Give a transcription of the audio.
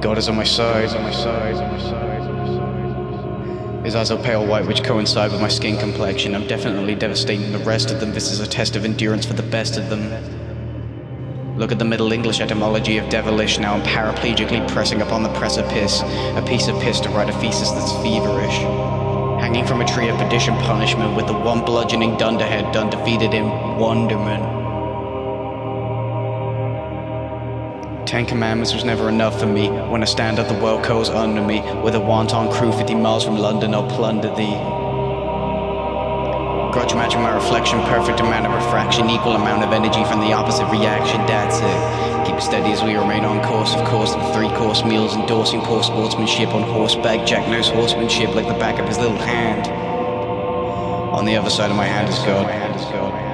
God is on my side, on my side, on my side, on my side. His eyes are pale white, which coincide with my skin complexion. I'm definitely devastating the rest of them. This is a test of endurance for the best of them. Look at the Middle English etymology of devilish. Now I'm paraplegically pressing upon the precipice, a piece of piss to write a thesis that's feverish. Hanging from a tree of perdition punishment with the one bludgeoning dunderhead done defeated in wonderment. Ten Commandments was never enough for me. When I stand up, the world calls under me. With a wanton crew 50 miles from London, I'll plunder thee. Grudge matching my reflection, perfect amount of refraction, equal amount of energy from the opposite reaction. That's it. Keep it steady as we remain on course, of course. The three course meals endorsing poor sportsmanship on horseback. Jack knows horsemanship like the back of his little hand. On the other side of my hand is God.